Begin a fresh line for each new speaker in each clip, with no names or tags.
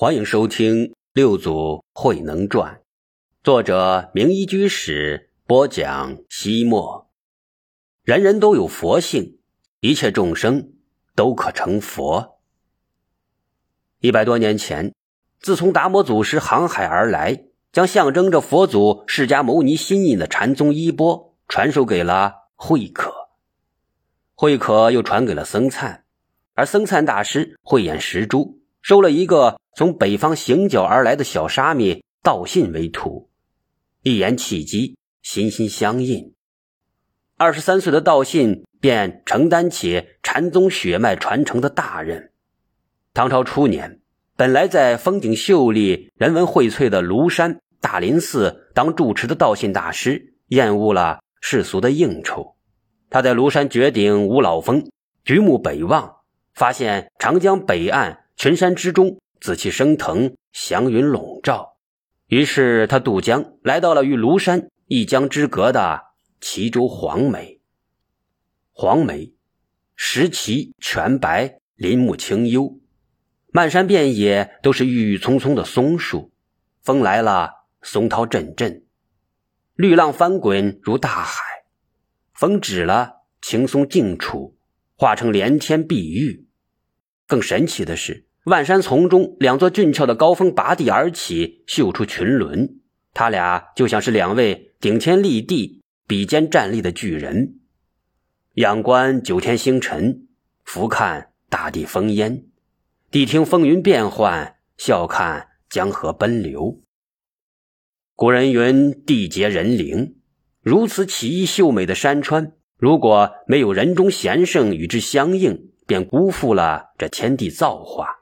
欢迎收听《六祖慧能传》，作者明一居士播讲。西莫，人人都有佛性，一切众生都可成佛。一百多年前，自从达摩祖师航海而来，将象征着佛祖释迦牟尼心印的禅宗衣钵传授给了慧可，慧可又传给了僧璨，而僧璨大师慧眼识珠，收了一个。从北方行脚而来的小沙弥道信为徒，一言契机，心心相印。二十三岁的道信便承担起禅宗血脉传承的大任。唐朝初年，本来在风景秀丽、人文荟萃的庐山大林寺当住持的道信大师，厌恶了世俗的应酬。他在庐山绝顶五老峰，举目北望，发现长江北岸群山之中。紫气升腾，祥云笼罩。于是他渡江，来到了与庐山一江之隔的齐州黄梅。黄梅，石奇全白，林木清幽，漫山遍野都是郁郁葱葱的松树。风来了，松涛阵阵，绿浪翻滚如大海；风止了，青松静处，化成连天碧玉。更神奇的是。万山丛中，两座俊俏的高峰拔地而起，秀出群伦。他俩就像是两位顶天立地、比肩站立的巨人。仰观九天星辰，俯看大地烽烟，谛听风云变幻，笑看江河奔流。古人云：“地结人灵。”如此奇异秀美的山川，如果没有人中贤圣与之相应，便辜负了这天地造化。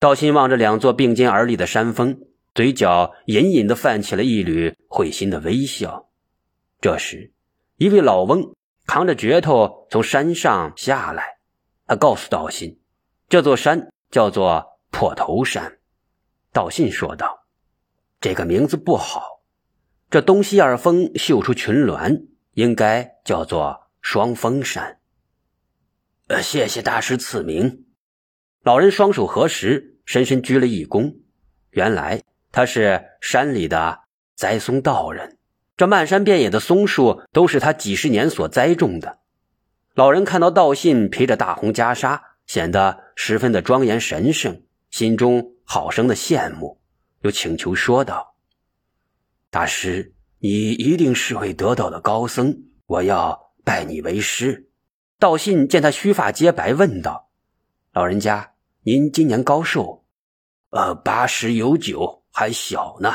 道心望着两座并肩而立的山峰，嘴角隐隐的泛起了一缕会心的微笑。这时，一位老翁扛着镢头从山上下来，他告诉道心，这座山叫做破头山。道信说道：“这个名字不好，这东西二峰秀出群峦，应该叫做双峰山。”呃，谢谢大师赐名。老人双手合十，深深鞠了一躬。原来他是山里的栽松道人，这漫山遍野的松树都是他几十年所栽种的。老人看到道信披着大红袈裟，显得十分的庄严神圣，心中好生的羡慕，又请求说道：“大师，你一定是位得道的高僧，我要拜你为师。”道信见他须发皆白，问道：“老人家。”您今年高寿？呃，八十有九，还小呢。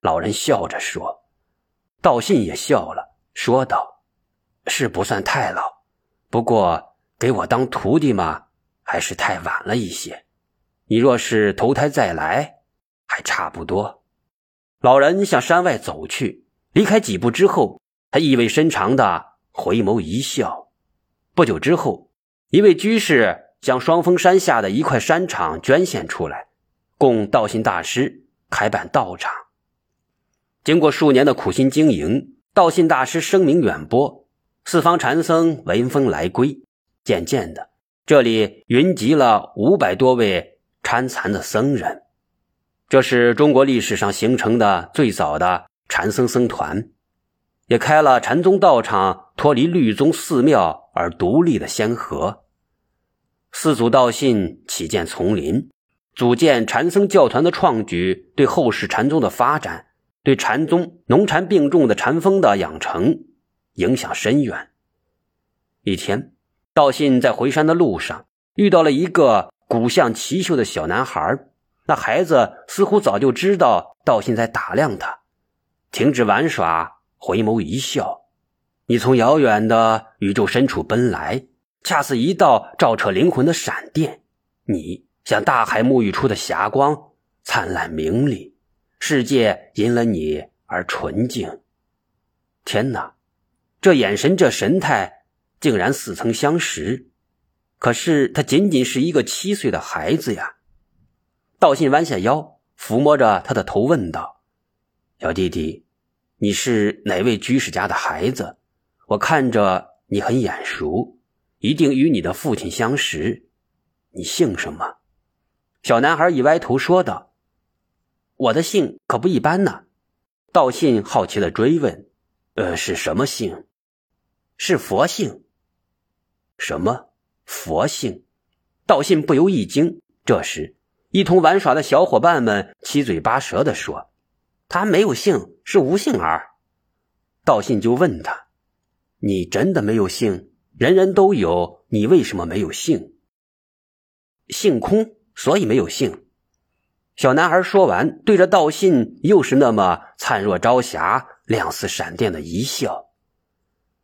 老人笑着说。道信也笑了，说道：“是不算太老，不过给我当徒弟嘛，还是太晚了一些。你若是投胎再来，还差不多。”老人向山外走去，离开几步之后，他意味深长的回眸一笑。不久之后，一位居士。将双峰山下的一块山场捐献出来，供道信大师开办道场。经过数年的苦心经营，道信大师声名远播，四方禅僧闻风来归。渐渐的，这里云集了五百多位参禅的僧人。这是中国历史上形成的最早的禅僧僧团，也开了禅宗道场脱离律宗寺庙而独立的先河。四祖道信起建丛林，组建禅僧教团的创举，对后世禅宗的发展，对禅宗农禅并重的禅风的养成影响深远。一天，道信在回山的路上遇到了一个骨相奇秀的小男孩，那孩子似乎早就知道道信在打量他，停止玩耍，回眸一笑：“你从遥远的宇宙深处奔来。”恰似一道照彻灵魂的闪电，你像大海沐浴出的霞光，灿烂明丽，世界因了你而纯净。天哪，这眼神，这神态，竟然似曾相识。可是他仅仅是一个七岁的孩子呀！道信弯下腰，抚摸着他的头，问道：“小弟弟，你是哪位居士家的孩子？我看着你很眼熟。”一定与你的父亲相识，你姓什么？小男孩一歪头说道：“我的姓可不一般呢。”道信好奇的追问：“呃，是什么姓？”“是佛姓。”“什么佛姓？”道信不由一惊。这时，一同玩耍的小伙伴们七嘴八舌的说：“他没有姓，是无姓儿。”道信就问他：“你真的没有姓？人人都有，你为什么没有姓？”“姓空，所以没有姓。”小男孩说完，对着道信又是那么灿若朝霞、亮似闪电的一笑。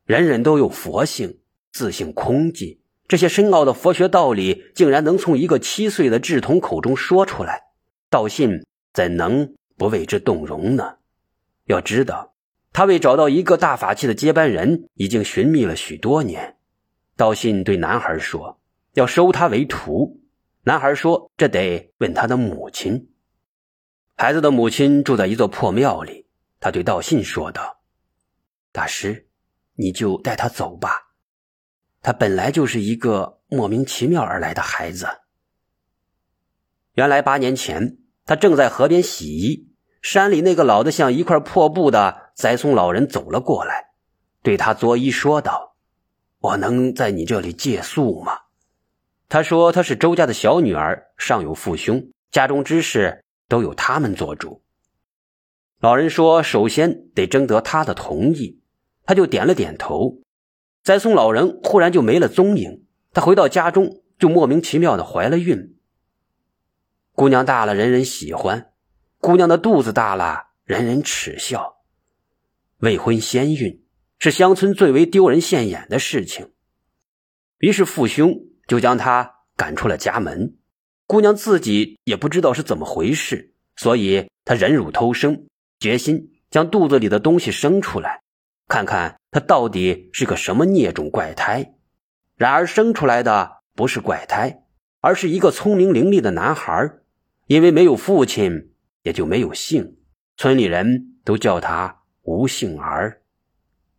人人都有佛性，自性空寂。这些深奥的佛学道理，竟然能从一个七岁的稚童口中说出来，道信怎能不为之动容呢？要知道，他为找到一个大法器的接班人，已经寻觅了许多年。道信对男孩说：“要收他为徒。”男孩说：“这得问他的母亲。”孩子的母亲住在一座破庙里。他对道信说道：“大师，你就带他走吧。他本来就是一个莫名其妙而来的孩子。原来八年前，他正在河边洗衣，山里那个老的像一块破布的栽松老人走了过来，对他作揖说道：‘我能在你这里借宿吗？’”他说：“他是周家的小女儿，上有父兄，家中之事都由他们做主。”老人说：“首先得征得他的同意。”他就点了点头。栽松老人忽然就没了踪影。他回到家中，就莫名其妙的怀了孕。姑娘大了，人人喜欢；姑娘的肚子大了，人人耻笑。未婚先孕是乡村最为丢人现眼的事情。于是父兄。就将他赶出了家门，姑娘自己也不知道是怎么回事，所以她忍辱偷生，决心将肚子里的东西生出来，看看她到底是个什么孽种怪胎。然而生出来的不是怪胎，而是一个聪明伶俐的男孩，因为没有父亲，也就没有姓，村里人都叫他无姓儿。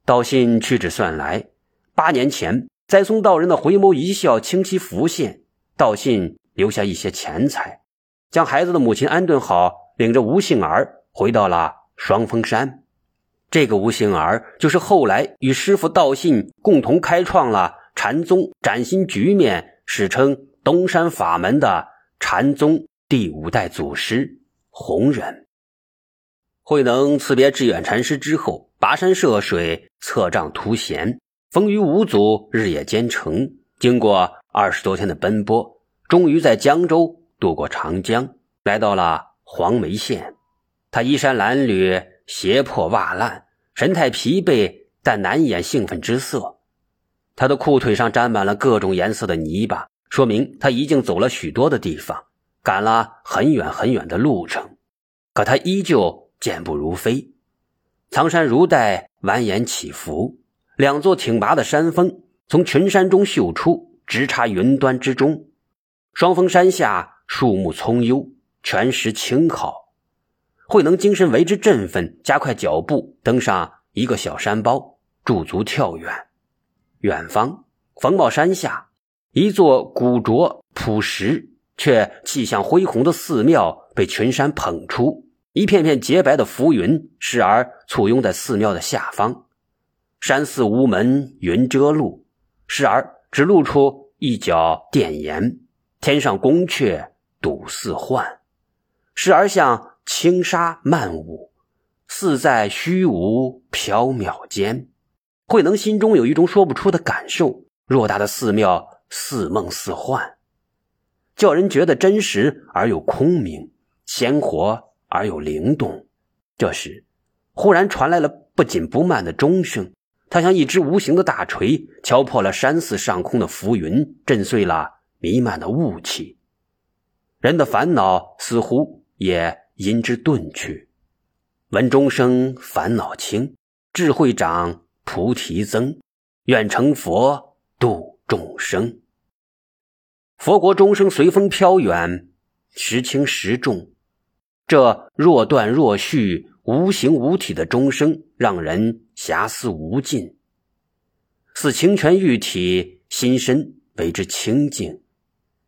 道信屈指算来，八年前。栽松道人的回眸一笑清晰浮现，道信留下一些钱财，将孩子的母亲安顿好，领着吴杏儿回到了双峰山。这个吴杏儿就是后来与师傅道信共同开创了禅宗崭新局面，史称东山法门的禅宗第五代祖师弘忍。慧能辞别智远禅师之后，跋山涉水，策杖图贤。风雨无阻，日夜兼程，经过二十多天的奔波，终于在江州渡过长江，来到了黄梅县。他衣衫褴褛，鞋破袜烂，神态疲惫，但难掩兴奋之色。他的裤腿上沾满了各种颜色的泥巴，说明他已经走了许多的地方，赶了很远很远的路程。可他依旧健步如飞。苍山如带，蜿蜒起伏。两座挺拔的山峰从群山中秀出，直插云端之中。双峰山下树木葱幽，泉石清好。慧能精神为之振奋，加快脚步登上一个小山包，驻足眺远。远方冯茂山下，一座古拙朴实却气象恢宏的寺庙被群山捧出，一片片洁白的浮云时而簇拥在寺庙的下方。山寺无门，云遮路，时而只露出一角殿檐；天上宫阙睹四幻，时而像轻纱漫舞，似在虚无缥缈间。慧能心中有一种说不出的感受：偌大的寺庙，似梦似幻，叫人觉得真实而又空明，鲜活而又灵动。这时，忽然传来了不紧不慢的钟声。它像一只无形的大锤，敲破了山寺上空的浮云，震碎了弥漫的雾气。人的烦恼似乎也因之遁去。闻钟声，烦恼轻；智慧长，菩提增。愿成佛，度众生。佛国钟声随风飘远，时轻时重。这若断若续。无形无体的钟声，让人遐思无尽，似清泉玉体，心身为之清净。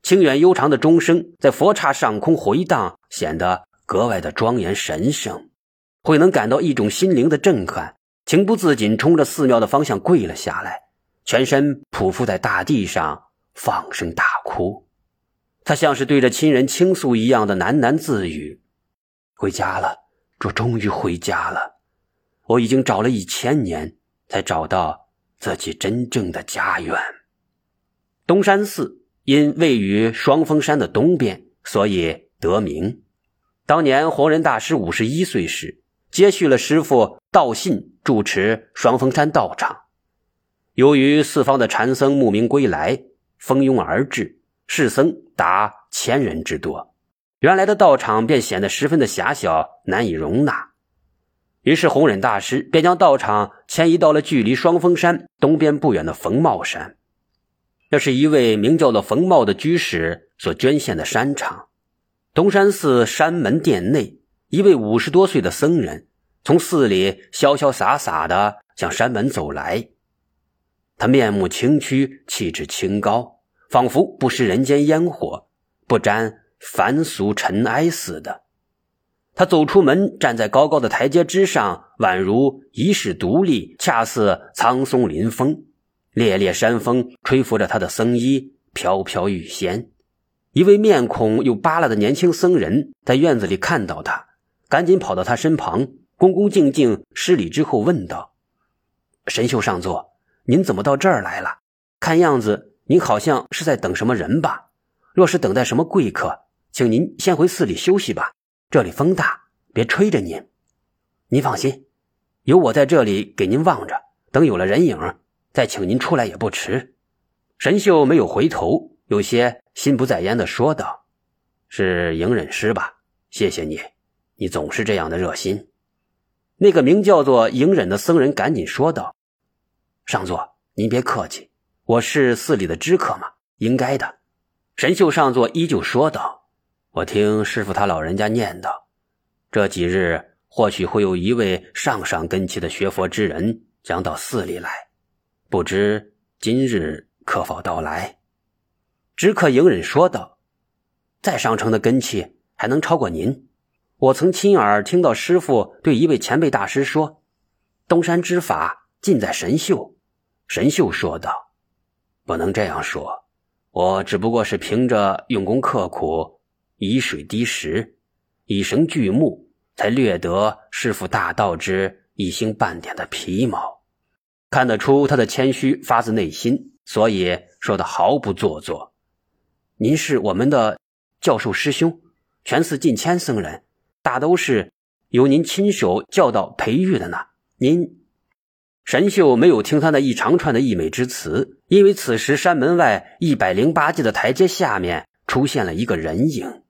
清远悠长的钟声在佛刹上空回荡，显得格外的庄严神圣。慧能感到一种心灵的震撼，情不自禁冲着寺庙的方向跪了下来，全身匍匐在大地上，放声大哭。他像是对着亲人倾诉一样的喃喃自语：“回家了，这终于回家了。我已经找了一千年，才找到自己真正的家园。”东山寺因位于双峰山的东边，所以得名。当年弘仁大师五十一岁时，接续了师傅道信主持双峰山道场。由于四方的禅僧慕名归来，蜂拥而至，士僧达千人之多，原来的道场便显得十分的狭小，难以容纳。于是弘忍大师便将道场迁移到了距离双峰山东边不远的冯茂山。这是一位名叫做冯茂的居士所捐献的山场。东山寺山门殿内，一位五十多岁的僧人从寺里潇潇洒洒的向山门走来。他面目清曲，气质清高，仿佛不食人间烟火，不沾凡俗尘埃似的。他走出门，站在高高的台阶之上，宛如一世独立，恰似苍松临风。烈烈山风吹拂着他的僧衣，飘飘欲仙。一位面孔有疤了的年轻僧人在院子里看到他，赶紧跑到他身旁，恭恭敬敬施礼之后问道：“神秀上座，您怎么到这儿来了？看样子您好像是在等什么人吧？若是等待什么贵客，请您先回寺里休息吧。这里风大，别吹着您。您放心，有我在这里给您望着，等有了人影。”再请您出来也不迟。神秀没有回头，有些心不在焉的说道：“是隐忍师吧？谢谢你，你总是这样的热心。”那个名叫做隐忍的僧人赶紧说道：“上座，您别客气，我是寺里的知客嘛，应该的。”神秀上座依旧说道：“我听师傅他老人家念叨，这几日或许会有一位上上根器的学佛之人将到寺里来。”不知今日可否到来？知客隐忍说道：“再上乘的根器还能超过您？我曾亲耳听到师傅对一位前辈大师说：‘东山之法尽在神秀。’神秀说道：‘不能这样说，我只不过是凭着用功刻苦，以水滴石，以绳锯木，才略得师傅大道之一星半点的皮毛。’”看得出他的谦虚发自内心，所以说的毫不做作。您是我们的教授师兄，全寺近千僧人，大都是由您亲手教导培育的呢。您，神秀没有听他那一长串的溢美之词，因为此时山门外一百零八级的台阶下面出现了一个人影。